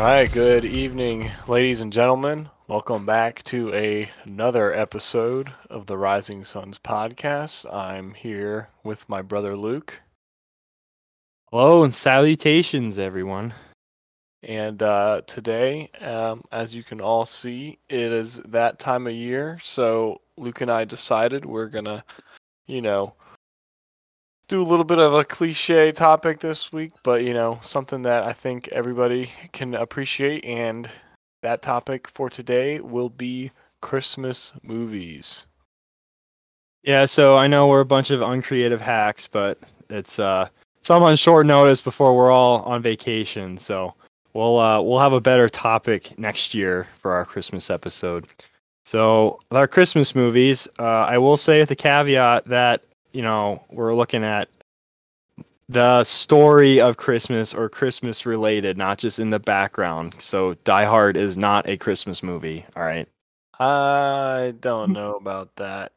All right, good evening, ladies and gentlemen. Welcome back to a, another episode of the Rising Suns podcast. I'm here with my brother Luke, Hello and salutations, everyone. and uh, today, um, as you can all see, it is that time of year. So Luke and I decided we're gonna, you know, do a little bit of a cliche topic this week, but you know, something that I think everybody can appreciate. And that topic for today will be Christmas movies. Yeah, so I know we're a bunch of uncreative hacks, but it's uh some on short notice before we're all on vacation. So we'll uh we'll have a better topic next year for our Christmas episode. So with our Christmas movies, uh, I will say with the caveat that you know we're looking at the story of Christmas or Christmas related, not just in the background. So Die Hard is not a Christmas movie. All right. I don't know about that.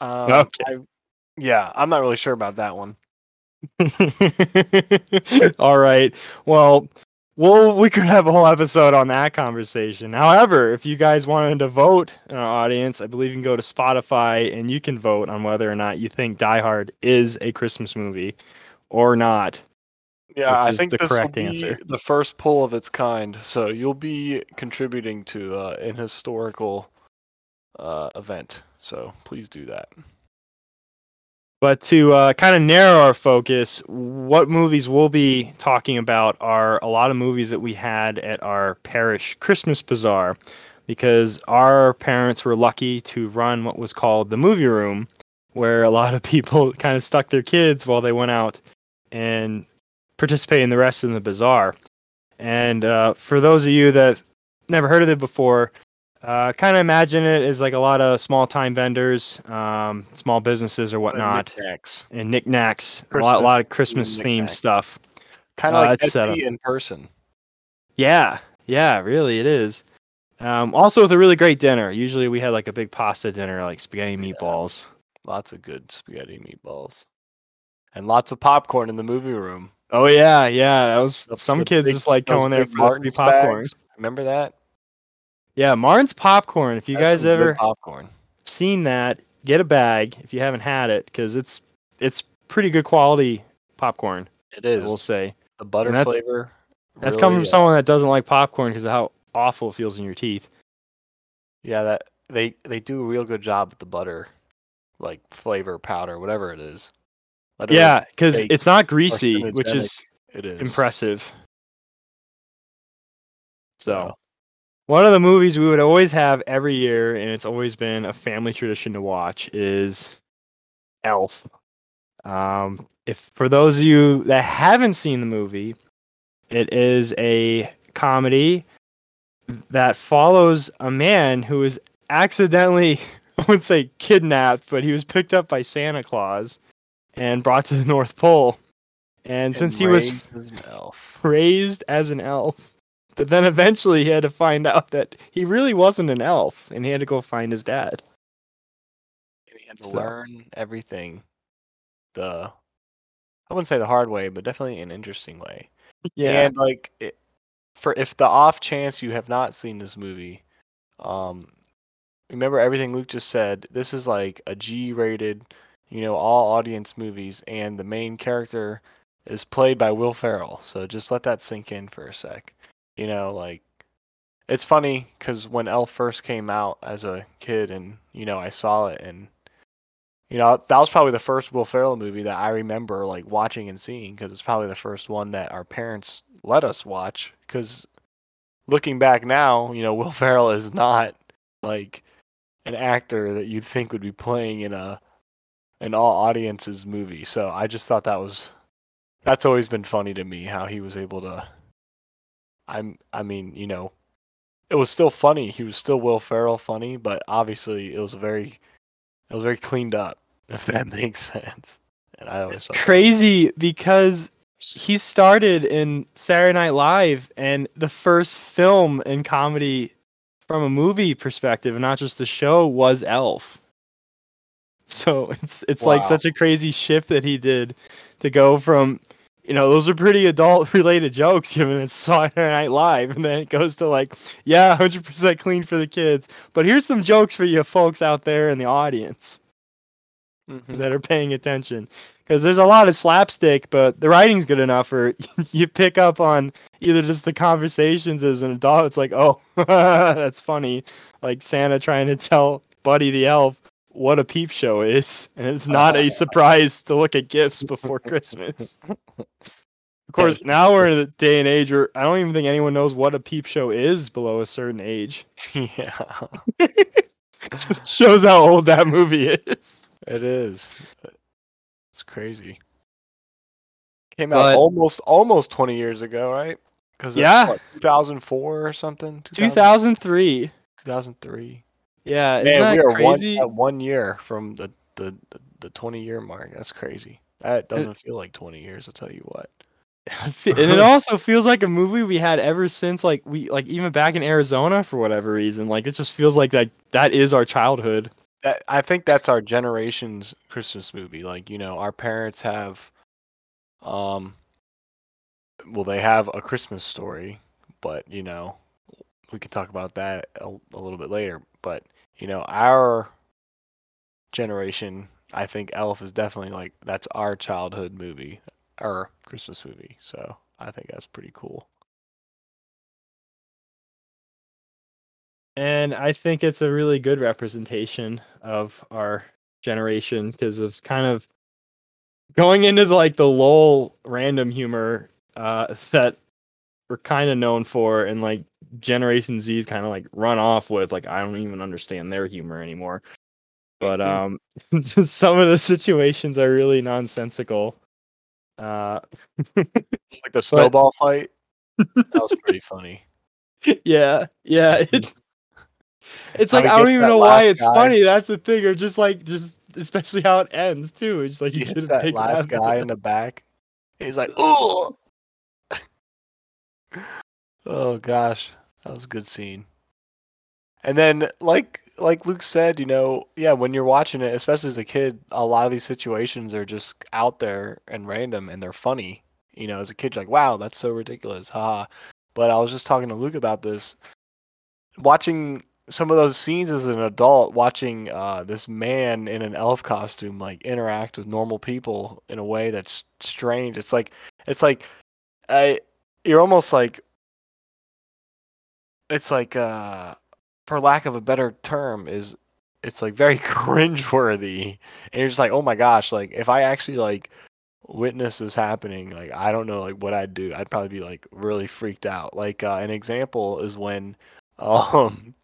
Um, Okay. I, yeah, I'm not really sure about that one. All right. Well, well, we could have a whole episode on that conversation. However, if you guys wanted to vote in our audience, I believe you can go to Spotify and you can vote on whether or not you think Die Hard is a Christmas movie or not. Yeah, I think the this correct answer. the first poll of its kind. So you'll be contributing to uh, an historical uh, event. So please do that. But to uh, kind of narrow our focus, what movies we'll be talking about are a lot of movies that we had at our parish Christmas bazaar, because our parents were lucky to run what was called the movie room, where a lot of people kind of stuck their kids while they went out and participated in the rest of the bazaar. And uh, for those of you that never heard of it before, uh, kind of imagine it as like a lot of small time vendors, um, small businesses or whatnot and knickknacks, a lot, a lot of Christmas themed stuff. kind Uh, of like it's set Etsy in person. Yeah, yeah, really, it is. Um, also with a really great dinner. Usually we had like a big pasta dinner, like spaghetti meatballs. Lots of good spaghetti meatballs, and lots of popcorn in the movie room. Oh yeah, yeah. That was some kids big- just like going there for the free Martin's popcorn. bags. Remember that? Yeah, Martin's popcorn. If you That's guys ever popcorn? seen that, get a bag if you haven't had it because it's it's pretty good quality popcorn. It is. We'll say. the butter that's- flavor. That's really, coming from uh, someone that doesn't like popcorn because of how awful it feels in your teeth. Yeah, that they they do a real good job with the butter, like flavor powder, whatever it is. Let Yeah, because it's not greasy, which is it is impressive. So, one of the movies we would always have every year, and it's always been a family tradition to watch, is Elf. Um, if for those of you that haven't seen the movie, it is a comedy that follows a man who is accidentally, I wouldn't say kidnapped, but he was picked up by Santa Claus and brought to the North Pole. And since he was raised as an elf, raised as an elf. But then eventually he had to find out that he really wasn't an elf and he had to go find his dad. and he had to So- learn everything. The I wouldn't say the hard way, but definitely an interesting way. Yeah. And like, it, for if the off chance you have not seen this movie, um, remember everything Luke just said. This is like a G-rated, you know, all audience movies, and the main character is played by Will Ferrell. So just let that sink in for a sec. You know, like it's funny because when Elf first came out as a kid, and you know, I saw it, and you know, that was probably the first Will Ferrell movie that I remember like watching and seeing because it's probably the first one that our parents let us watch. Because looking back now, you know, Will Ferrell is not like an actor that you'd think would be playing in a an all audiences movie. So I just thought that was that's always been funny to me how he was able to. I'm I mean you know, it was still funny. He was still Will Ferrell funny, but obviously it was very it was very cleaned up, if that makes sense. And I always It's thought that crazy because he started in Saturday Night Live and the first film in comedy from a movie perspective and not just the show was Elf. So it's it's like such a crazy shift that he did to go from you know, those are pretty adult related jokes given it's Saturday Night Live. And then it goes to like, yeah, 100% clean for the kids. But here's some jokes for you folks out there in the audience Mhm. that are paying attention. Because there's a lot of slapstick, but the writing's good enough where you pick up on either just the conversations as an adult. It's like, oh, that's funny. Like Santa trying to tell Buddy the elf what a peep show is. And it's not a surprise to look at gifts before Christmas. Of course, now we're in the day and age where I don't even think anyone knows what a peep show is below a certain age. yeah, So it shows how old that movie is. it is. It's crazy. Came out But- almost almost 20 years ago, right? Because Yeah. 2004 or something. 2003. 2003. Yeah, Man, that we are crazy? one one year from the the the, the 20 year mark. That's crazy. That doesn't feel like 20 years. I'll tell you what. and it also feels like a movie we had ever since like we like even back in Arizona for whatever reason. Like it just feels like that that is our childhood. That I think that's our generation's Christmas movie. Like you know, our parents have, um, well, they have a Christmas story, but you know, we could talk about that a, a little bit later. But you know, our generation, I think Elf is definitely like that's our childhood movie or Christmas movie. So I think that's pretty cool. And I think it's a really good representation of our generation because of kind of going into the, like the lol random humor uh, that we're kind of known for, and like Generation Z's kind of like run off with. Like I don't even understand their humor anymore. But um, just some of the situations are really nonsensical. Uh, Like the snowball fight. That was pretty funny. yeah, yeah. It, it's like I don't even know why it's guy. funny. That's the thing, or just like just especially how it ends too. It's like you should have picked last guy in the back. He's like, oh, oh gosh, that was a good scene. And then, like like Luke said, you know, yeah, when you're watching it, especially as a kid, a lot of these situations are just out there and random, and they're funny. You know, as a kid, you're like, wow, that's so ridiculous, haha. But I was just talking to Luke about this. Watching some of those scenes as an adult, watching uh, this man in an elf costume like interact with normal people in a way that's strange. It's like it's like I you're almost like it's like uh for lack of a better term is it's like very cringeworthy. And you're just like oh my gosh like if i actually like witness this happening like i don't know like what i'd do. I'd probably be like really freaked out. Like uh, an example is when um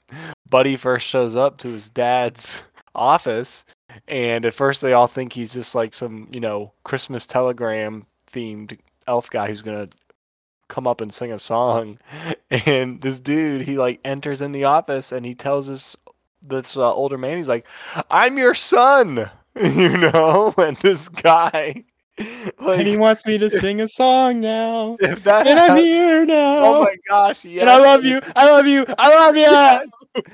buddy first shows up to his dad's office and at first they all think he's just like some you know christmas telegram themed elf guy who's gonna come up and sing a song and this dude he like enters in the office and he tells this this uh, older man he's like i'm your son you know and this guy like and he wants me to sing a song now. if that And I'm here now. oh my gosh yes. and I love you. I love you. I love you.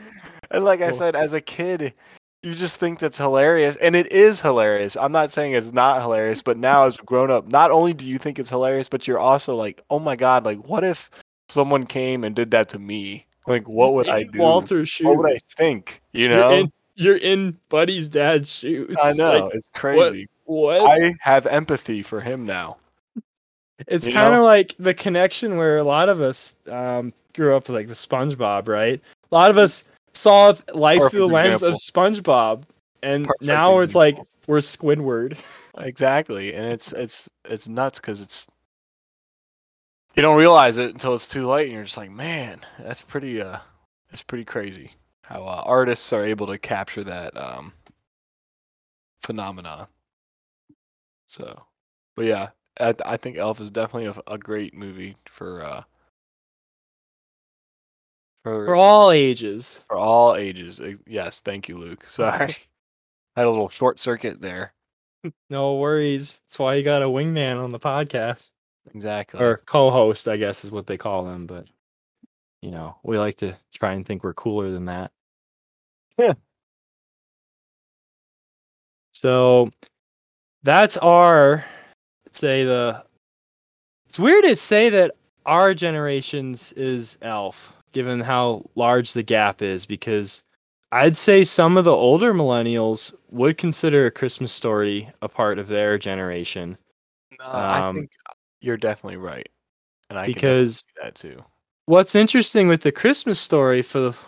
And like I said, as a kid, you just think that's hilarious, and it is hilarious. I'm not saying it's not hilarious, but now as a grown up, not only do you think it's hilarious, but you're also like, oh my god, like what if someone came and did that to me? Like, what would I do? Walter's shoes. What would I think? You You're know? in, you're in Buddy's dad's shoes. I know Like, it's crazy. what? I have empathy for him now. It's kind of like the connection where a lot of us um, grew up with, like with SpongeBob, right? A lot of us saw life through the Perfect lens of SpongeBob, and Perfect now it's like we're Squidward. Exactly, and it's it's it's nuts because it's you don't realize it until it's too late, and you're just like, man, that's pretty uh, that's pretty crazy how uh, artists are able to capture that um phenomenon. So, but yeah, I, I think Elf is definitely a, a great movie for uh for For all ages. for all ages. Yes, thank you, Luke. Sorry, I had a little short circuit there. No worries. That's why you got a wingman on the podcast. Exactly. Or co-host, I guess is what they call them, but you know, we like to try and think we're cooler than that. Yeah. So that's our let's say the It's weird to say that our generation's is Elf, given how large the gap is, because I'd say some of the older millennials would consider a Christmas story a part of their generation. No, I Um, think you're definitely right, and I because can that too. what's interesting with the Christmas story for the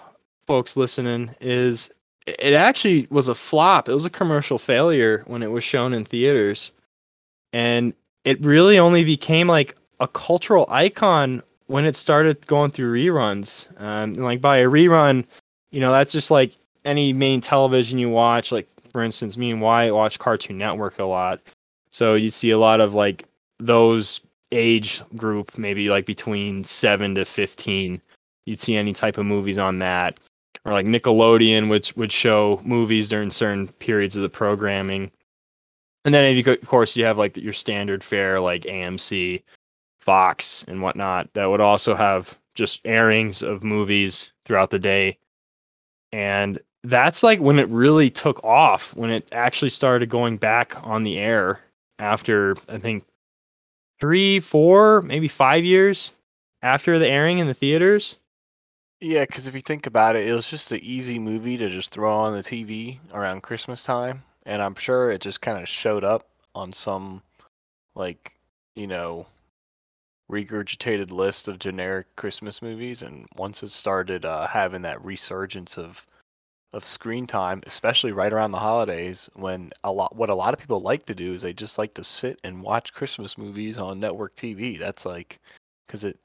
folks listening is it actually was a flop. It was a commercial failure when it was shown in theaters. And it really only became like a cultural icon when it started going through reruns. Um, like by a rerun, you know, that's just like any main television you watch. Like, for instance, me and Wyatt watch Cartoon Network a lot. So you see a lot of like those age group, maybe like between seven to 15. You'd see any type of movies on that. Or like Nickelodeon, which would show movies during certain periods of the programming. And then, of course, you have like your standard fare like AMC, Fox, and whatnot that would also have just airings of movies throughout the day. And that's like when it really took off, when it actually started going back on the air after, I think, three, four, maybe five years after the airing in the theaters. Yeah, because if you think about it, it was just an easy movie to just throw on the TV around Christmas time, and I'm sure it just kind of showed up on some, like, you know, regurgitated list of generic Christmas movies, and once it started uh, having that resurgence of of screen time, especially right around the holidays, when a lot what a lot of people like to do is they just like to sit and watch Christmas movies on network TV. That's like because it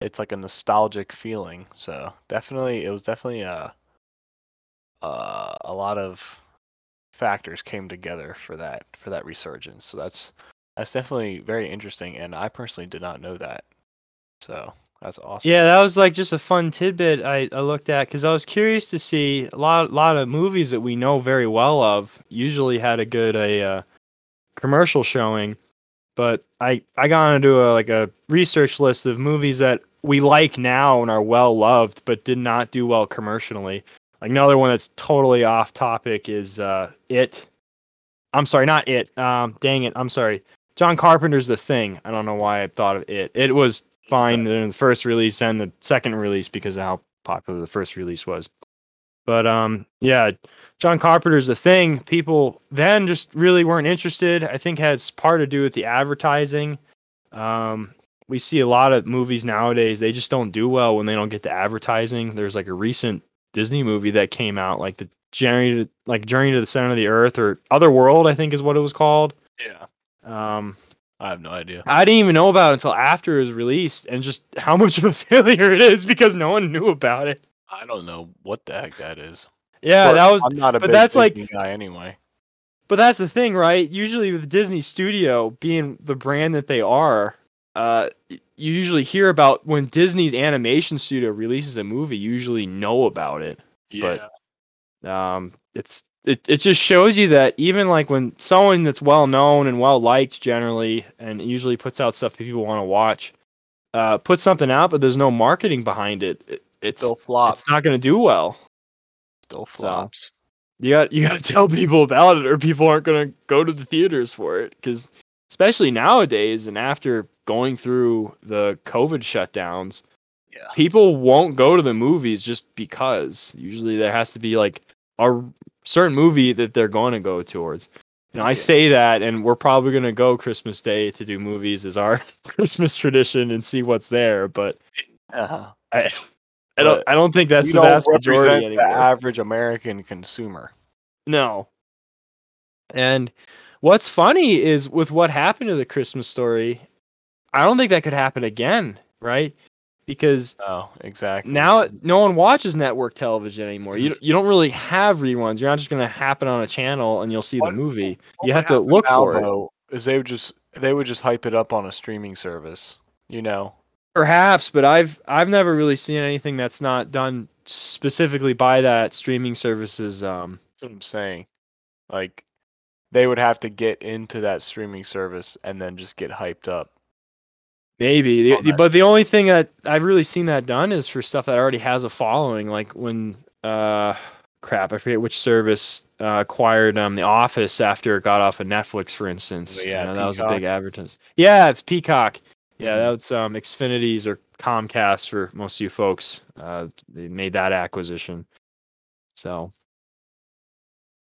it's like a nostalgic feeling. So definitely, it was definitely a uh, a lot of factors came together for that for that resurgence. So that's that's definitely very interesting, and I personally did not know that. So that's awesome. Yeah, that was like just a fun tidbit I, I looked at because I was curious to see a lot lot of movies that we know very well of usually had a good a uh, commercial showing, but I I got into a like a research list of movies that we like now and are well loved but did not do well commercially. Like another one that's totally off topic is uh It. I'm sorry, not It. Um, dang it, I'm sorry. John Carpenter's The Thing. I don't know why I thought of It. It was fine in the first release and the second release because of how popular the first release was. But um, yeah, John Carpenter's The Thing. People then just really weren't interested. I think has part to do with the advertising. Um, we see a lot of movies nowadays. They just don't do well when they don't get the advertising. There's like a recent Disney movie that came out, like the Journey to like Journey to the Center of the Earth or Other World, I think is what it was called. yeah. Um, I have no idea. I didn't even know about it until after it was released, and just how much of a failure it is because no one knew about it. I don't know what the heck that is. Yeah, Or- that was. I'm not a but big that's like- guy anyway. But that's the thing, right? Usually with Disney Studio being the brand that they are, uh, you usually hear about when Disney's animation studio releases a movie. You usually know about it. Yeah. um it's it, it just shows you that even like when someone that's well known and well liked generally and usually puts out stuff that people want to watch uh puts something out but there's no marketing behind it, it it's still flops. it's not going to do well Still flops. you got you got to tell people about it or people aren't going to go to the theaters for it cuz especially nowadays and after going through the covid shutdowns Yeah. people won't go to the movies just because usually there has to be like a certain movie that they're going to go towards. And I say that, and we're probably going to go Christmas Day to do movies as our Christmas tradition and see what's there. But Uh-huh. I, I don't, I don't think that's the vast majority anymore. the average American consumer. No. And what's funny is with what happened to the Christmas story, I don't think that could happen again, right? Because Oh, exactly. now no one watches network television anymore. You you don't really have reruns. You're not just gonna happen on a channel and you'll see the movie. You have to look now, for it. though, Is they would just they would just hype it up on a streaming service. You know. Perhaps, but I've I've never really seen anything that's not done specifically by that streaming services. Um, That's what I'm saying. Like they would have to get into that streaming service and then just get hyped up. Maybe, The- On the- that. but the only thing that I've really seen that done is for stuff that already has a following, like when uh, crap, I forget which service uh, acquired um The Office after it got off of Netflix, for instance. Oh, You yeah, know, that was a big advertisement. Yeah, it's Peacock. Yeah, Mhm. that's um Xfinity's or Comcast for most of you folks. Uh, they made that acquisition. So,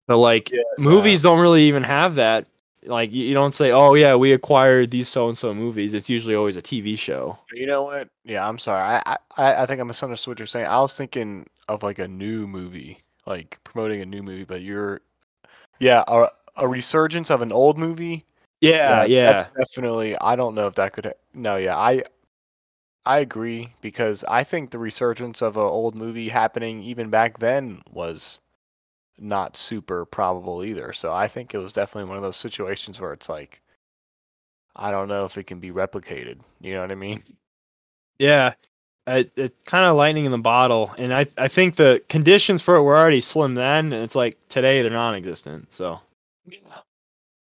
but like Yeah, movies don't really even have that. Like you, don't say, "Oh yeah, we acquired these so and so movies." It's usually always a TV show. You know what? Yeah, I'm sorry. I, I I think I misunderstood what you're saying. I was thinking of like a new movie, like promoting a new movie, but you're, yeah, a, a resurgence of an old movie. Yeah, yeah, That's definitely. I don't know if that could. No, yeah, I I agree because I think the resurgence of an old movie happening even back then was not super probable either. So I think it was definitely one of those situations where it's like, I don't know if it can be replicated. You know what I mean? yeah. It, it's kind of lightning in the bottle, and I I think the conditions for it were already slim then, and it's like today they're non-existent. So.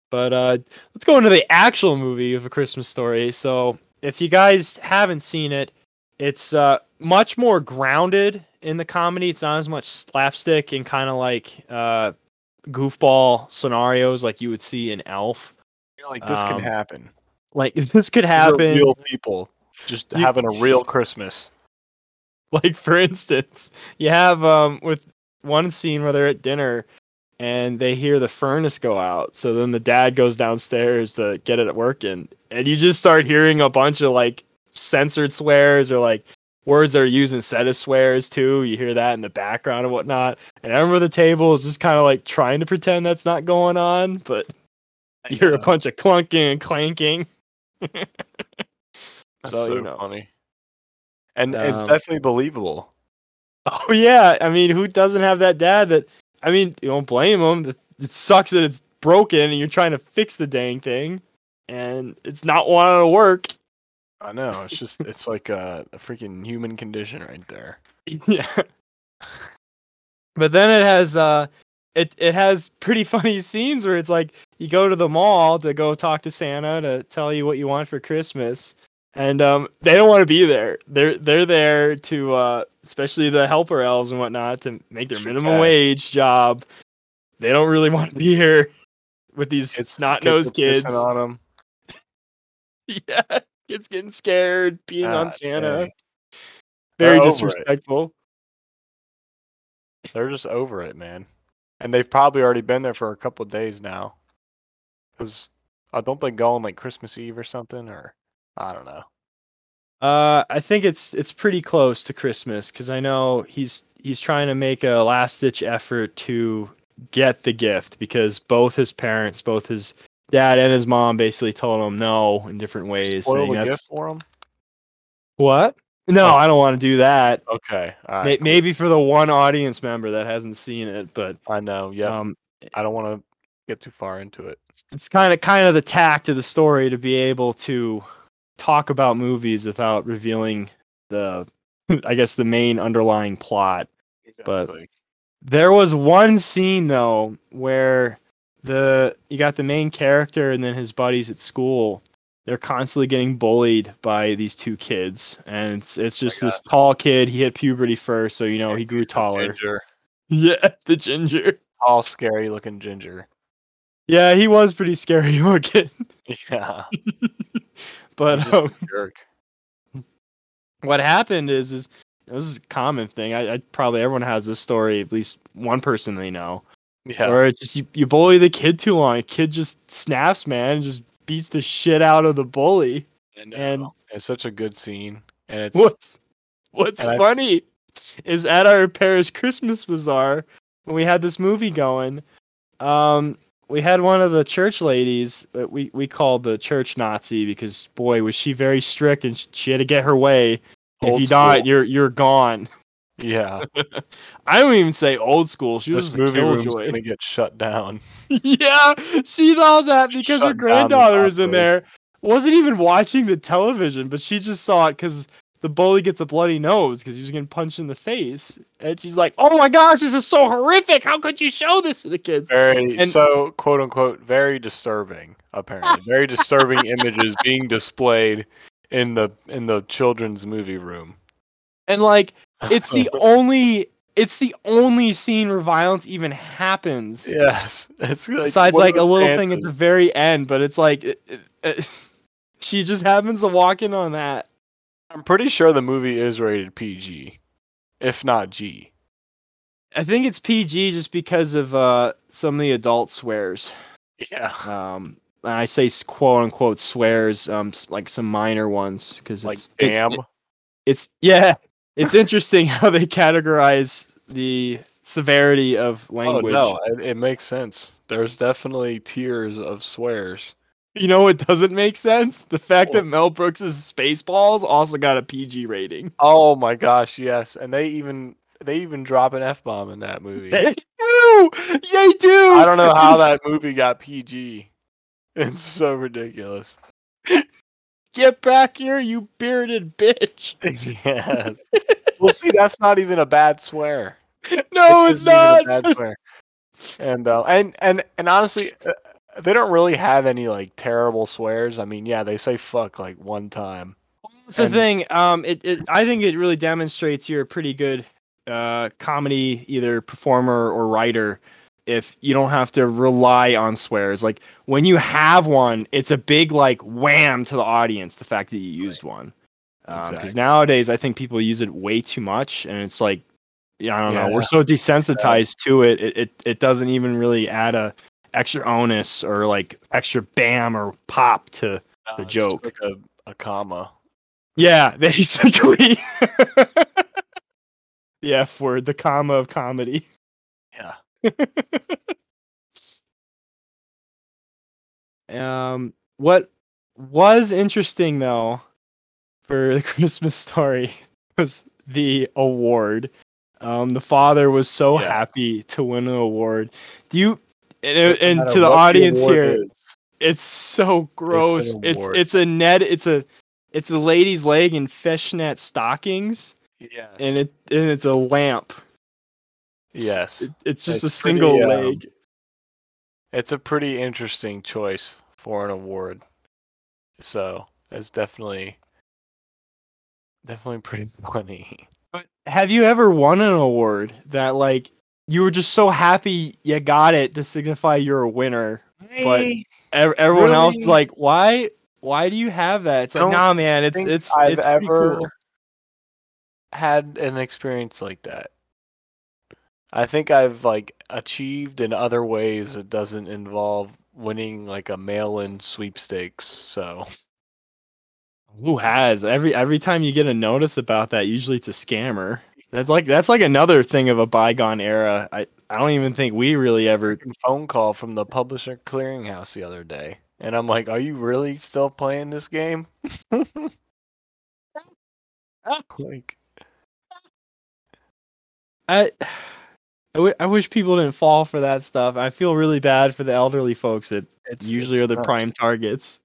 But uh, let's go into the actual movie of A Christmas Story. So, if you guys haven't seen it, it's uh, much more grounded in the comedy. It's not as much slapstick and kind of like uh, goofball scenarios like you would see in Elf. You're like this Um, could happen. Like this could happen. real people just You- having a real Christmas. like for instance, you have um with one scene where they're at dinner and they hear the furnace go out. So then the dad goes downstairs to get it working, and you just start hearing a bunch of like censored swears or like words that are used instead of swears too. You hear that in the background and whatnot. And I remember the table is just kind of like trying to pretend that's not going on, but you hear a bunch of clunking and clanking. That's so, so, you know. funny. And it's Um, definitely believable. Oh yeah, I mean, who doesn't have that dad? That I mean, you don't blame him. It sucks that it's broken and you're trying to fix the dang thing, and it's not wanting to work. I know. It's just it's like a, a freaking human condition right there. yeah. But then it has uh, it it has pretty funny scenes where it's like you go to the mall to go talk to Santa to tell you what you want for Christmas, and um, they don't want to be there. They're they're there to uh, especially the helper elves and whatnot to make their minimum wage job. They don't really want to be here with these snot nosed kids are kids. pissing on 'em. yeah, kids getting scared, peeing Ah, on Santa. dang. Very They're disrespectful. They're just over it, man. And they've probably already been there for a couple of days now. Because I don't they go on like Christmas Eve or something, or I don't know. Uh, I think it's it's pretty close to Christmas because I know he's he's trying to make a last ditch effort to get the gift because both his parents, both his dad and his mom, basically told him no in different ways. Spoil the gift for them. what? No, Oh. I don't want to do that. Okay, May- cool. Maybe for the one audience member that hasn't seen it, but I know. Yeah, um, I don't want to get too far into it. it's- it's kind of kind of the tact of the story to be able to talk about movies without revealing the, I guess, the main underlying plot. But- There was one scene though where the you got the main character and then his buddies at school. They're constantly getting bullied by these two kids, and it's it's just this tall kid. He hit puberty first, so you know he grew taller. Ginger, Yeah, the ginger. tall, scary looking ginger. Yeah, he was pretty scary looking, Yeah, but um, jerk. what happened is is this is a common thing. I, I probably everyone has this story. At least one person they know. Yeah, Or it's just you, you bully the kid too long. A kid just snaps, man, and just beats the shit out of the bully. And- it's such a good scene, and it's What's What's And I- funny is at our parish Christmas bazaar when we had this movie going. Um, we had one of the church ladies that we we called the church Nazi because boy was she very strict and sh- she had to get her way. if you died, school. you're you're gone. yeah. I don't even say old school. She was this just a movie room's gonna get shut down. yeah, she thought that because her Shut the granddaughter was in there. Wasn't even watching the television, but she just saw it because the bully gets a bloody nose because he was getting punched in the face, and she's like, "Oh my gosh, this is so horrific! How could you show this to the kids?" Very And- so quote unquote very disturbing. Apparently, very disturbing images being displayed in the in the children's movie room. And like, it's the only, it's the only scene where violence even happens. yes. It's like, Besides, like a little thing at the very end, but it's like, it, it- it- she just happens to walk in on that. I'm pretty sure the movie is rated PG, if not G. I think it's PG just because of uh, some of the adult swears. Yeah. Um, and I say quote unquote swears, um, like some minor ones because Like it's, it's damn. it's yeah, it's interesting how they categorize the severity of language. Oh no, it, it makes sense. There's definitely tiers of swears. You know what doesn't make sense? The fact that Mel Brooks' Spaceballs also got a PG rating. Oh my gosh, yes. And they even they even drop an F bomb in that movie. They do. They do. I don't know how that movie got PG. It's so ridiculous. Get back here, you bearded bitch. yes. Well, see, that's not even a bad swear. No, Which it's isn't a bad swear. And uh, and and and honestly, uh, they don't really have any like terrible swears. I mean, yeah, they say fuck like one time. That's the thing. Um, it, it I think it really demonstrates you're a pretty good uh comedy either performer or writer if you don't have to rely on swears. Like when you have one, it's a big like wham to the audience. The fact that you used one. Because Exactly. nowadays, I think people use it way too much, and it's like, I don't know. We're so desensitized to it. It, it. it doesn't even really add a extra onus or like extra bam or pop to Uh, The joke. like a, a comma. Yeah, basically. the F word, the comma of comedy. Um, what was interesting though for the Christmas story was the award. Um, the father was so Yeah. happy to win an award. Do you? And, and to the audience award here, is. it's so gross. It's award. it's a net. It's a it's a lady's leg in fishnet stockings, Yes. and it and it's a lamp. It's- yes. it- it's just It's a single pretty, um, leg. It's a pretty interesting choice for an award. So it's definitely definitely pretty funny. But have you ever won an award that like you were just so happy you got it to signify you're a winner? But Ev- everyone else is like, why? Why do you have that? It's like, Don't nah, man. It's it's I've it's ever cool. had an experience like that. I think I've like achieved in other ways that doesn't involve winning like a mail-in sweepstakes. So Who has every every time you get a notice about that? Usually it's a scammer. That's like that's like another thing of a bygone era. I I don't even think we really ever. phone call from the publisher clearinghouse the other day, and I'm like, "Are you really still playing this game?" like, I. I, w- I wish people didn't fall for that stuff. I feel really bad for the elderly folks that it's usually it's are the nuts. prime targets.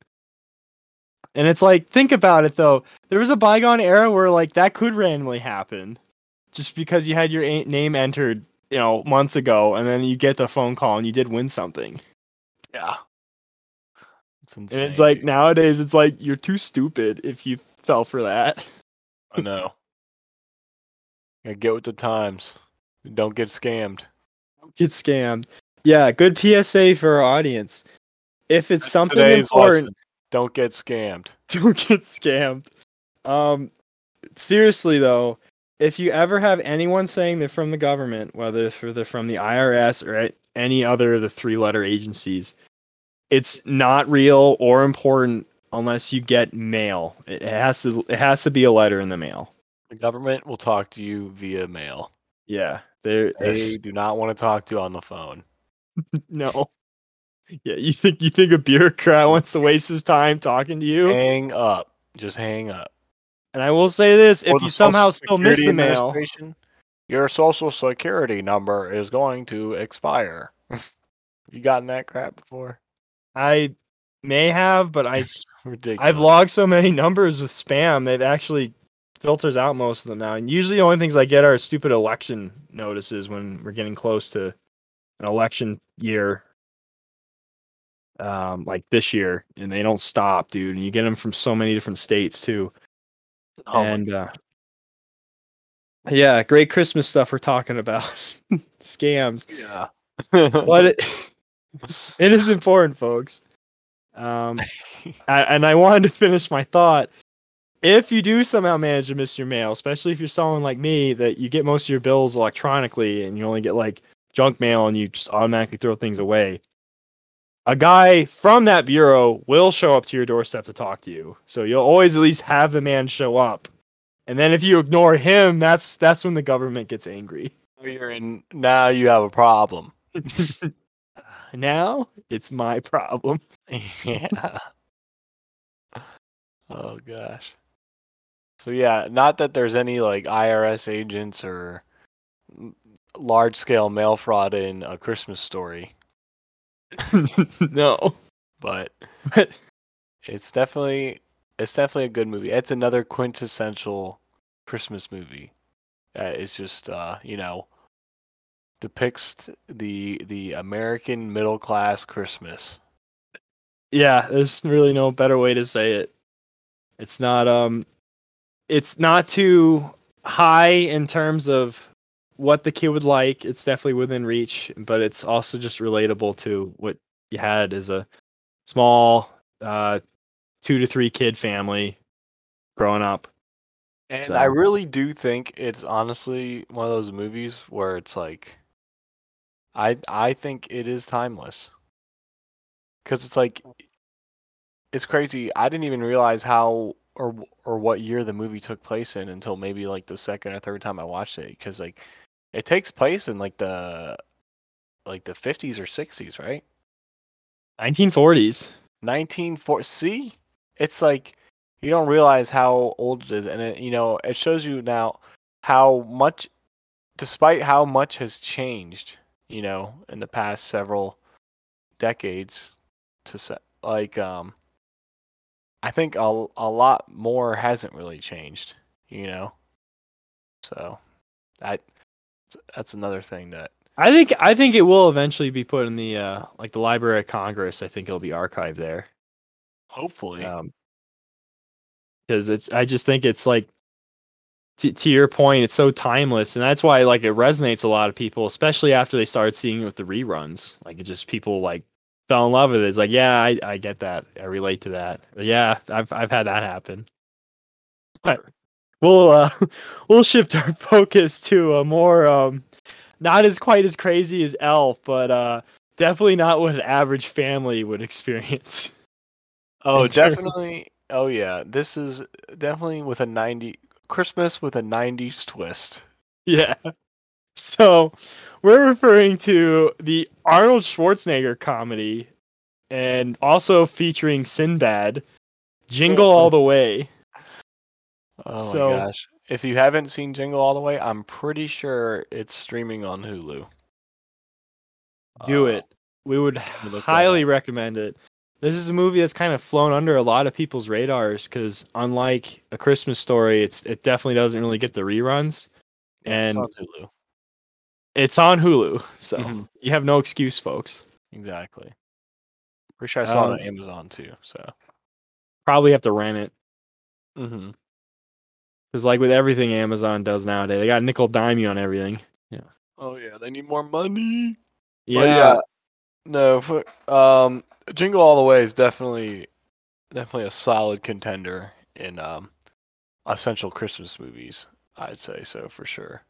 And it's like, think about it though. There was a bygone era where like that could randomly happen, just because you had your a- name entered, you know, months ago, and then you get the phone call and you did win something. Yeah, it's insane. And it's like dude. nowadays, it's like you're too stupid if you fell for that. I know. Gotta get with the times. Don't get scammed. Don't get scammed. Yeah, good PSA for our audience. If it's something important, lesson, Don't get scammed. don't get scammed. Um, seriously though, if you ever have anyone saying they're from the government, whether for they're from the IRS or any other of the three-letter agencies, it's not real or important unless you get mail. It has to. It has to be a letter in the mail. The government will talk to you via mail. Yeah, they're They do not want to talk to you on the phone. no. Yeah, you think you think a bureaucrat wants to waste his time talking to you? Hang up. Just hang up. And I will say this: Or if you somehow still miss the mail, your social security number is going to expire. you gotten that crap before? I may have, but I ridiculous. I've logged so many numbers with spam, they've actually filters out most of them now. And usually the only things I get are stupid election notices when we're getting close to an election year. Um, like this year, and they don't stop, dude. And you get them from so many different states too. Oh and uh, yeah, great Christmas stuff we're talking about. Scams yeah. but it, it is important, folks. Um, I, and I wanted to finish my thought. If you do somehow manage to miss your mail, especially if you're someone like me that you get most of your bills electronically and you only get like junk mail and you just automatically throw things away, a guy from that bureau will show up to your doorstep to talk to you. So you'll always at least have the man show up. And then if you ignore him, that's that's when the government gets angry. You're in now. You have a problem. now it's my problem. yeah. Oh gosh. So yeah, not that there's any like IRS agents or large scale mail fraud in a Christmas story, no. but it's definitely it's definitely a good movie. It's another quintessential Christmas movie. Uh, it's just uh, you know depicts the the American middle class Christmas. yeah, there's really no better way to say it. It's not um it's not too high in terms of what the kid would like. It's definitely within reach, but it's also just relatable to what you had as a small uh two to three kid family growing up. And So- I really do think it's honestly one of those movies where it's like I I think it is timeless. Cuz it's like it's crazy. I didn't even realize how or or what year the movie took place in until maybe like the second or third time I watched it cuz like it takes place in like the like the 50s or 60s, right? 1940s. 1940 see it's like you don't realize how old it is and it, you know it shows you now how much despite how much has changed you know in the past several decades to set like um i think a, a lot more hasn't really changed you know so i that's another thing that I think I think it will eventually be put in the uh like the Library of Congress. I think it'll be archived there. hopefully Um, because it's I just think it's like to, to your point, it's so timeless, and that's why like it resonates a lot of people, especially after they started seeing it with the reruns. Like it just people like fell in love with it. It's like, yeah, I, I get that. I relate to that. Yeah, I've I've had that happen. But we'll uh we'll shift our focus to a more um not as quite as crazy as Elf, but uh definitely not what an average family would experience. Oh, definitely. Oh yeah, this is definitely with a 90 Christmas with a 90s twist. Yeah. So we're referring to the Arnold Schwarzenegger comedy and also featuring Sinbad, Jingle All the Way. Oh So- my gosh. If you haven't seen Jingle All the Way, I'm pretty sure it's streaming on Hulu. Do Uh, it. We would me look that highly recommend it. This is a movie that's kind of flown under a lot of people's radars because, unlike A Christmas Story, it's it definitely doesn't really get the reruns. yeah, and- on Hulu. It's on Hulu, so Mhm. you have no excuse, folks. Exactly. Pretty sure I saw Um, it on Amazon too. So. Probably have to rent it. Mm-hmm. Because like with everything Amazon does nowadays, they got nickel dime you on everything. Yeah. Oh yeah, they need more money. Yeah, yeah, no. For, um, Jingle All the Way is definitely, definitely a solid contender in um, essential Christmas movies. I'd say so for sure.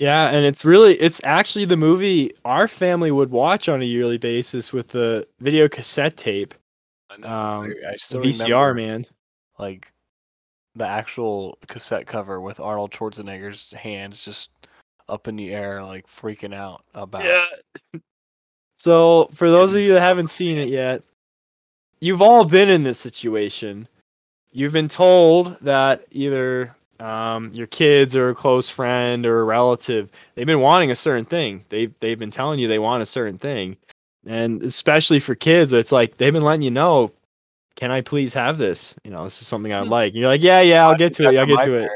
Yeah, and it's really it's actually the movie our family would watch on a yearly basis with the video cassette tape, I know, um, I, I still VCR man. like the actual cassette cover with Arnold Schwarzenegger's hands just up in the air, like freaking out about. Yeah. So for those of you that haven't seen it yet, you've all been in this situation. You've been told that either um, your kids or a close friend or a relative they've been wanting a certain thing. They've they've been telling you they want a certain thing, and especially for kids, it's like they've been letting you know. Can I please have this? You know, this is something I'd Hmm. like. And you're like, yeah, yeah, I'll get to it. I'll get to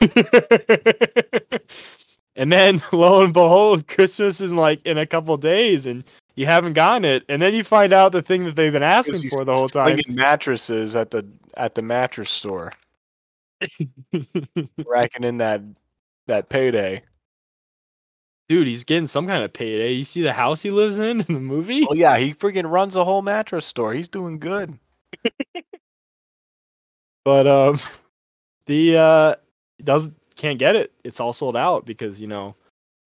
it. and then lo and behold, Christmas is like in a couple days, and you haven't gotten it. And then you find out the thing that they've been asking for the whole time. mattresses at the at the mattress store, racking in that that payday. Dude, he's getting some kind of payday. You see the house he lives in in the movie? Oh yeah, he freaking runs a whole mattress store. He's doing good. But um, the uh, doesn't can't get it. It's all sold out because you know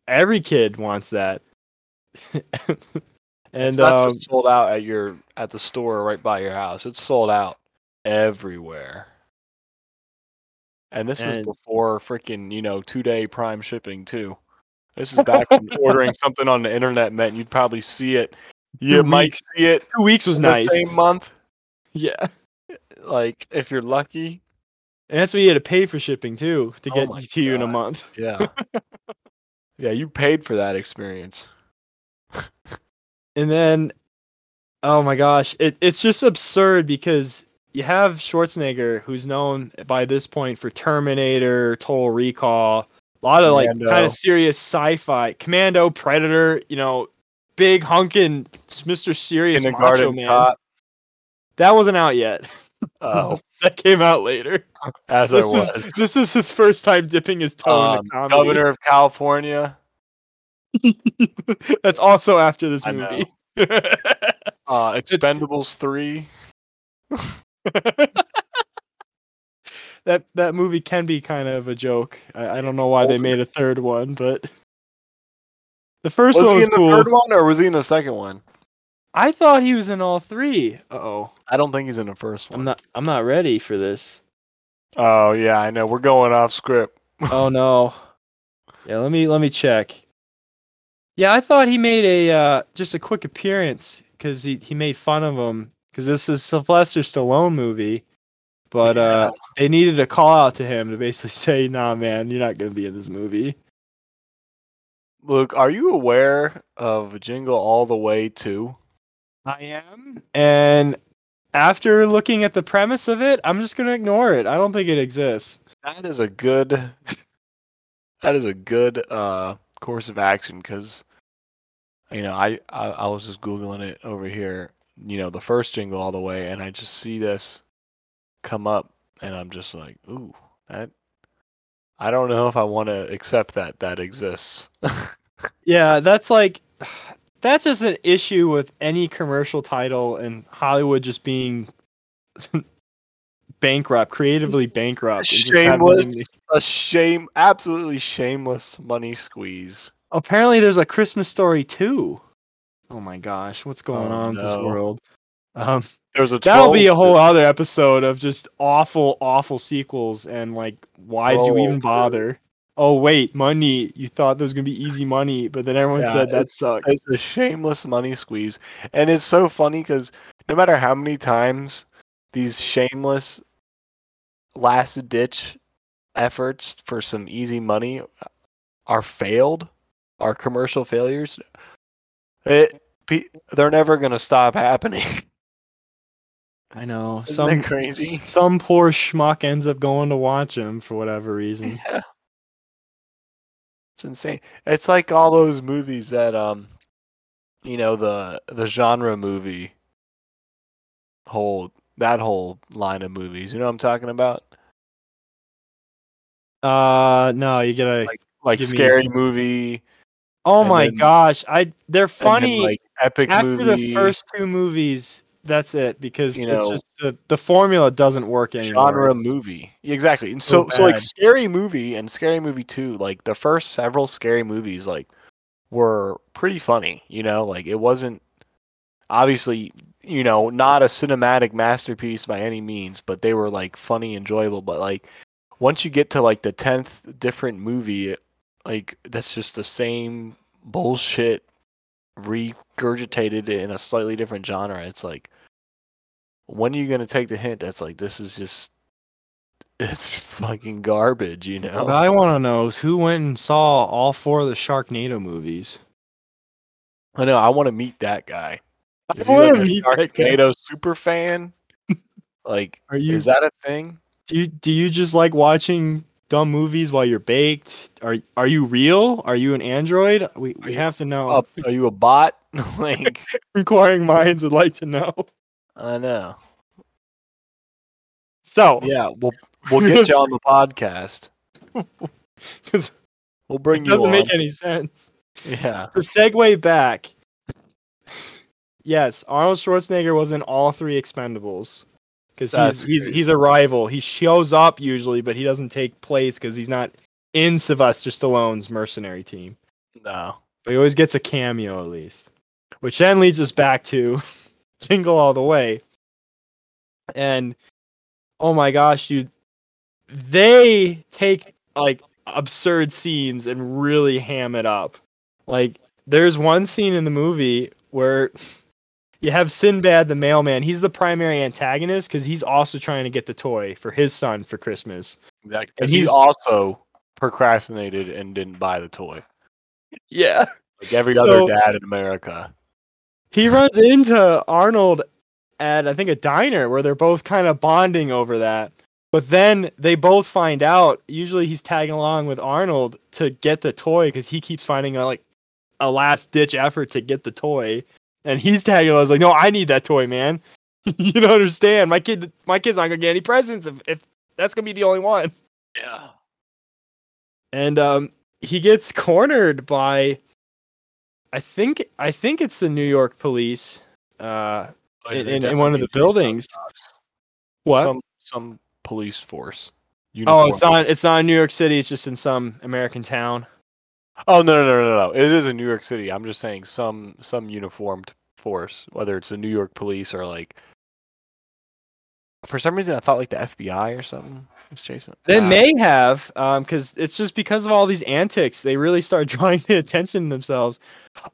every kid wants that. and it's um, just sold out at your at the store right by your house. It's sold out everywhere. And this is before freaking, you know, two day prime shipping too. This is back when ordering something on the internet meant you'd probably see it. You might weeks. see it two weeks was nice. same month. Yeah, Like if you're lucky. and that's what you had to pay for shipping too to Oh get to you in a month. Yeah. yeah, you paid for that experience. And then, oh my gosh, it, it's just absurd because you have Schwarzenegger, who's known by this point for Terminator, Total Recall, a lot of like kind of serious sci-fi, Commando, Predator, you know, big hunkin' Mr. Serious Macho Man. cop. That wasn't out yet. Oh, that came out later. as This I was was. this was his first time dipping his toe Um, into comedy. Governor of California. That's also after this I movie. Uh, Expendables 3. that that movie can be kind of a joke. I, I don't know why they made a third one, but the first Was one he was in the cool. third one or was he in the second one? I thought he was in all three. Uh oh, I don't think he's in the first one. I'm not. I'm not ready for this. Oh yeah, I know. We're going off script. Oh no. Yeah, let me let me check. Yeah, I thought he made a uh, just a quick appearance because he he made fun of him because this is Sylvester Stallone movie, but uh, they needed a call out to him to basically say, "Nah, man, you're not gonna be in this movie." Luke, are you aware of Jingle All the Way 2? I am. And after looking at the premise of it, I'm just going to ignore it. I don't think it exists. That is a good that is a good uh course of action cuz you know, I, I I was just googling it over here, you know, the first Jingle All the Way and I just see this come up and I'm just like, "Ooh, that I don't know if I want to accept that that exists." Yeah, that's like that's just an issue with any commercial title and Hollywood just being bankrupt, creatively bankrupt. and just having shameless, a shame, absolutely shameless money squeeze. Apparently there's a Christmas story too. Oh my gosh, what's going Oh, on with this world? Um There's a That'll be a 12 whole other episode of just awful, awful sequels and like, why did you Oh, even dude. bother? Oh wait, money. You thought there was gonna be easy money, but then everyone Yeah, said that sucked. It's a shameless money squeeze, and it's so funny because no matter how many times these shameless last ditch efforts for some easy money are failed, are commercial failures, it pe- they're never gonna stop happening. I know. Isn't some that crazy? Some poor schmuck ends up going to watch him for whatever reason. Yeah. It's insane. It's like all those movies that um you know the the genre movie whole that whole line of movies. You know what I'm talking about? Uh, no, you get a Like like Give me- scary movie. Oh and my then- gosh, I they're and then, funny. like epic After movie. the first two movies, that's it because You it's just the the formula doesn't work anymore. genre movie. Exactly. And so so so like scary movie and scary movie 2, like the first several scary movies like were pretty funny, you know, like it wasn't obviously, you know, not a cinematic masterpiece by any means, but they were like funny, enjoyable, but like once you get to like the 10th different movie, like that's just the same bullshit regurgitated in a slightly different genre. It's like when are you gonna take the hint that's like this is just it's fucking garbage, you know? What I want to know is who went and saw all four of the Sharknado movies. I know, I wanna meet that guy. I he wanna like a meet that guy. Sharknado super fan? like Are you is that a thing? do you do you just like watching dumb movies while you're baked? Are are you real? Are you an android? We we have to know. Uh, are you a bot? like Inquiring minds would like to know. I know. So Yeah, we'll we'll get you on the podcast. 'cause We'll bring it you doesn't on. make any sense. Yeah. to segue back. Yes, Arnold Schwarzenegger was in all three Expendables because he's he's he's a rival. He shows up usually, but he doesn't take place because he's not in Sylvester Stallone's mercenary team. No. But he always gets a cameo at least, which then leads us back to Jingle All the Way. And oh my gosh, dude, they take like absurd scenes and really ham it up. Like there's one scene in the movie where you have Sinbad the mailman. He's the primary antagonist because he's also trying to get the toy for his son for Christmas. And he he's- also procrastinated and didn't buy the toy. Yeah. Like every So- other dad in America. He runs into Arnold at I think a diner where they're both kind of bonding over that. But then they both find out. Usually he's tagging along with Arnold to get the toy because he keeps finding a, like a last ditch effort to get the toy, and he's tagging along. He's like, "No, I need that toy, man. you don't understand. My kid, my kid's not gonna get any presents if, if that's gonna be the only one." Yeah. and um, he gets cornered by, I think, I think it's the New York police, uh, in, in, in one of the buildings. What? Some some police force. oh, it's not. It's not in New York City. It's just in some American town. Oh no no no no no! It is in New York City. I'm just saying some some uniformed force, whether it's the New York police or like. For some reason, I thought like the FBI or something was chasing. They Nah. may have, because it's just because of all these antics, they really start drawing the attention themselves.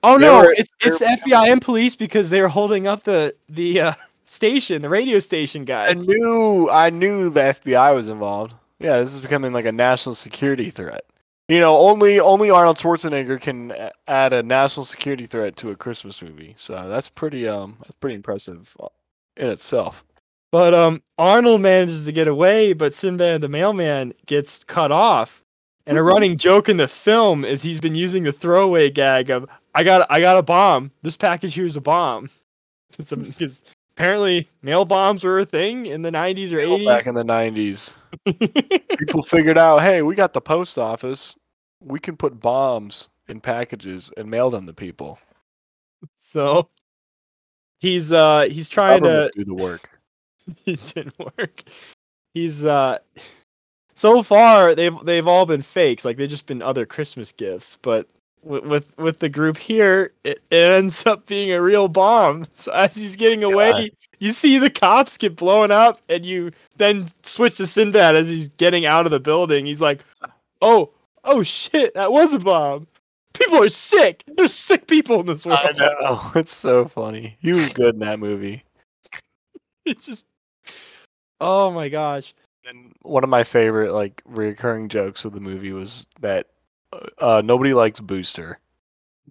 Oh They no, were- it's it's FBI and police because they're holding up the the uh, station, the radio station guy. I knew I knew the FBI was involved. Yeah, this is becoming like a national security threat. You know, only only Arnold Schwarzenegger can add a national security threat to a Christmas movie. So that's pretty um that's pretty impressive uh, in itself. But um, Arnold manages to get away, but Sinbad the mailman gets cut off. And a running joke in the film is he's been using the throwaway gag of "I got I got a bomb. This package here is a bomb." It's because apparently mail bombs were a thing in the 90s or 80s Back 80s. in the '90s, people figured out, hey, we got the post office. We can put bombs in packages and mail them to people. so he's uh he's trying to do the work. it didn't work. He's uh so far they've they've all been fakes, like they've just been other Christmas gifts, but with with, with the group here, it, it ends up being a real bomb. So as he's getting away, you see the cops get blown up, and you then switch to Sinbad as he's getting out of the building. He's like, "Oh, oh shit, that was a bomb. People are sick. There's sick people in this world." I know oh, it's so funny. He was good in that movie. It's just, oh my gosh. And one of my favorite like recurring jokes of the movie was that uh, nobody likes Booster.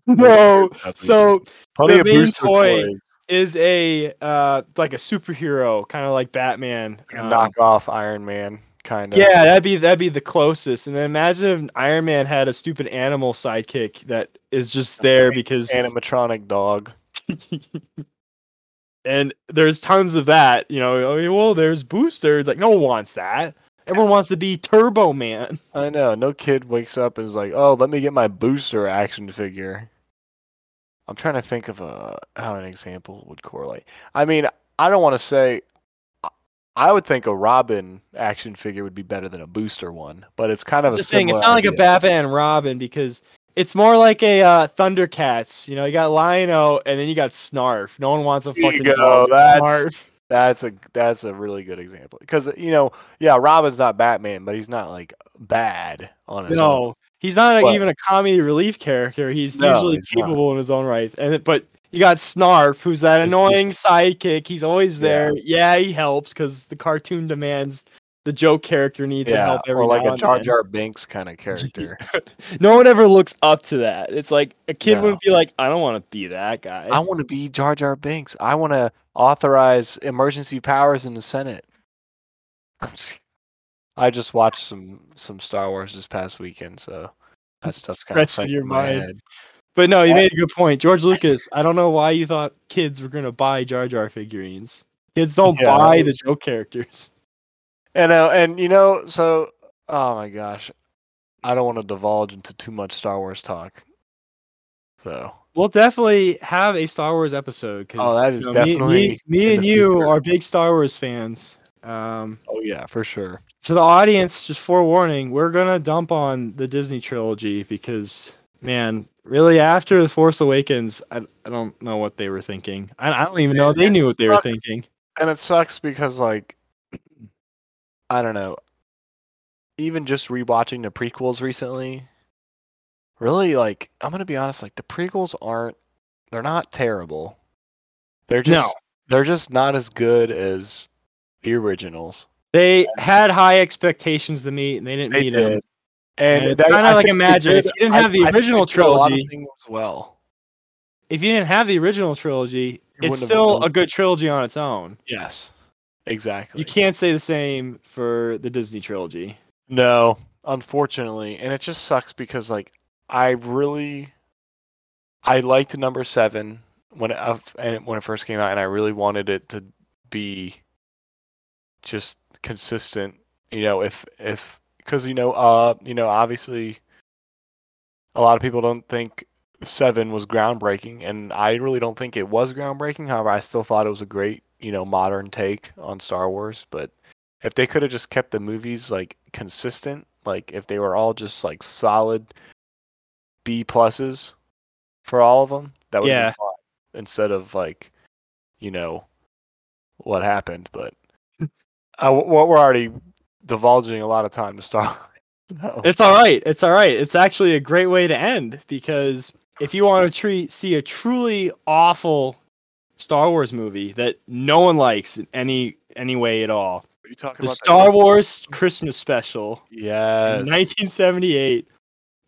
No, so plenty the main Booster toy toys is a uh like a superhero, kind of like Batman. um, knock off Iron Man kind of. yeah, that'd be that'd be the closest. And then imagine if Iron Man had a stupid animal sidekick that is just there because animatronic dog. and there's tons of that. You know, oh, well, there's Booster. It's like no one wants that. Everyone wants to be Turbo Man. I know. No kid wakes up and is like, "Oh, let me get my Booster action figure." I'm trying to think of a how an example would correlate. I mean, I don't want to say. I- would think a Robin action figure would be better than a Booster one, but it's kind of That's a the thing. It's not like a idea. Batman Robin because it's more like a uh, Thundercats. You know, you got Lion-O and then you got Snarf. No one wants a fucking go, dog that's- Snarf. That's a that's a really good example because you know, yeah, Robin's not Batman, but he's not like bad on his own. No, he's not But- even a comedy relief character. He's No, usually he's not. capable in his own right. And but you got Snarf, who's that annoying sidekick. He's always Yeah. there. Yeah, he helps because the cartoon demands the joke character needs to Yeah, help every or like a Jar. Jar Binks kind of character. No one ever looks up to that. It's like a kid No. wouldn't be like, I don't want to be that guy. I want to be Jar Jar Binks. I want to authorize emergency powers in the Senate. Just- I just watched some some Star Wars this past weekend, so that stuff's kind of in your in my mind. head. But no, you made a good point. George Lucas, I don't know why you thought kids were going to buy Jar Jar figurines. Kids don't Yeah, buy the joke characters. And uh, and you know, so oh my gosh, I don't want to divulge into too much Star Wars talk. So We'll definitely have a Star Wars episode. 'cause, Oh, that is you know, me- definitely me, me, in and you future. are big Star Wars fans. Um, oh yeah, for sure. to the audience, just forewarning, we're gonna dump on the Disney trilogy because, man, really after the Force Awakens, I, I don't know what they were thinking. I, I don't even know they knew what they were thinking. And it sucks because like I don't know. Even just rewatching the prequels recently, really like I'm gonna be honest, like the prequels aren't they're not terrible. They're No. just they're just not as good as the originals. They had high expectations to meet, and they didn't They meet them. did. And, And it's kinda like imagine if you didn't have the I original they did a lot of trilogy- well. If you didn't have the original trilogy, it's still a good trilogy on its own. Yes. Exactly. You can't say the same for the Disney trilogy. No, unfortunately, and it just sucks because like I really, I liked number seven when it and when it first came out, and I really wanted it to be just consistent. You know, if if because you know, uh, you know, obviously, a lot of people don't think seven was groundbreaking, and I really don't think it was groundbreaking. However, I still thought it was a great, you know, modern take on Star Wars, but if they could have just kept the movies like consistent, like if they were all just like solid B pluses for all of them, that would Yeah. been fun. Instead of like, you know, what happened. But uh, what we're already divulging a lot of time to start. So, It's all right. It's all right. It's actually a great way to end because if you want to treat see a truly awful Star Wars movie that no one likes in any any way at all, are you talking the about Star Wars Christmas special Yes. 1978.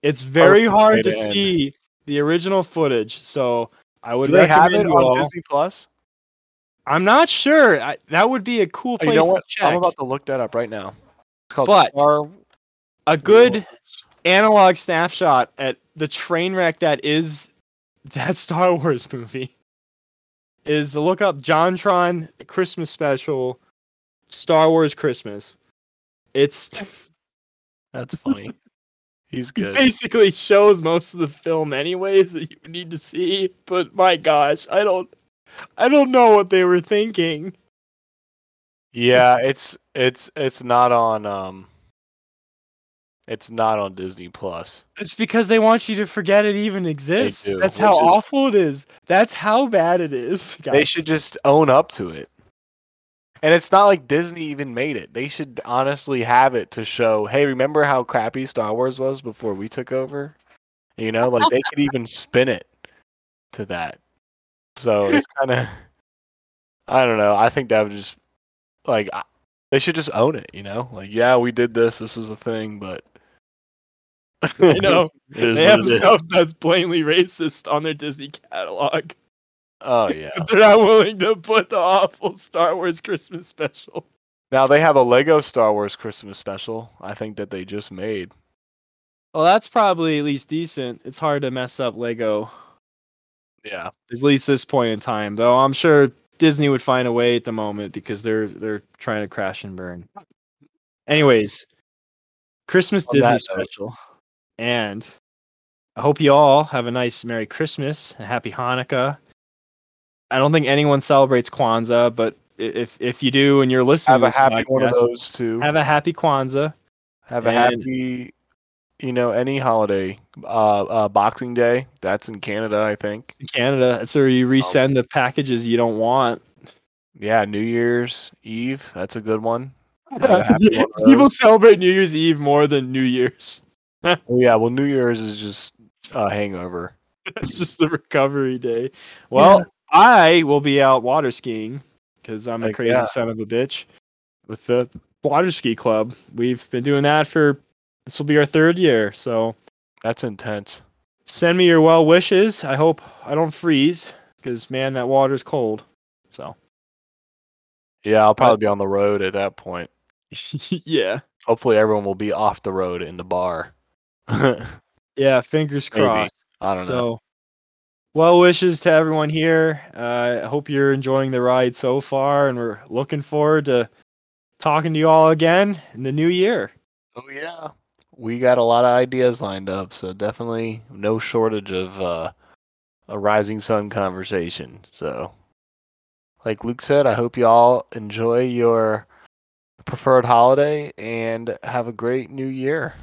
It's very Perfect hard to end. see the original footage, so I would Do they have it on Disney Plus? I'm not sure. I, that would be a cool Oh, place you know what? to check. I'm about to look that up right now. It's called But- Star a good Wars. analog snapshot at the train wreck that is that Star Wars movie is to look up JonTron Christmas special Star Wars Christmas. It's That's funny. He's good. basically shows most of the film anyways that you need to see, but my gosh, I don't I don't know what they were thinking. Yeah, it's it's it's not on um it's not on Disney Plus. It's because they want you to forget it even exists. That's how how is- awful it is. That's how bad it is. They should just own up to it. And it's not like Disney even made it. They should honestly have it to show, hey, remember how crappy Star Wars was before we took over? You know, like they could even spin it to that. So it's kind of I don't know. I think that would just like I- they should just own it, you know? Like, yeah, we did this. This was a thing, but I know. They have it is. stuff that's blatantly racist on their Disney catalog. Oh yeah. They're not willing to put the awful Star Wars Christmas special. Now they have a Lego Star Wars Christmas special. I think that they just made. Well, that's probably at least decent. It's hard to mess up Lego, Yeah. at least this point in time. Though I'm sure Disney would find a way at the moment because they're they're trying to crash and burn. Anyways, Christmas On Disney special. note. Special, and I hope you all have a nice Merry Christmas, a Happy Hanukkah. I don't think anyone celebrates Kwanzaa, but if if you do and you're listening, Have to a this happy one of those too. Have a happy Kwanzaa. Have a and- happy, you know, any holiday. Uh, uh, Boxing Day. That's in Canada, I think. in Canada. That's where you resend the packages you don't want. Yeah, New Year's Eve. That's a good one. Have a happy one People celebrate New Year's Eve more than New Year's. Oh, yeah, well, New Year's is just a hangover. It's just the recovery day. Well, I will be out water skiing because I'm a Heck crazy yeah. son of a bitch with the water ski club. We've been doing that for this will be our third year. So That's intense. send me your well wishes. I hope I don't freeze because man, that water's cold. So Yeah, I'll probably be on the road at that point. yeah, Hopefully, everyone will be off the road in the bar. I yeah. Fingers Maybe. crossed. don't know. so, well wishes to everyone here. Uh, I hope you're enjoying the ride so far, and we're looking forward to talking to you all again in the new year. Oh yeah, we got a lot of ideas lined up, so definitely no shortage of uh, a rising sun conversation. So, like Luke said, I hope you all enjoy your preferred holiday and have a great new year.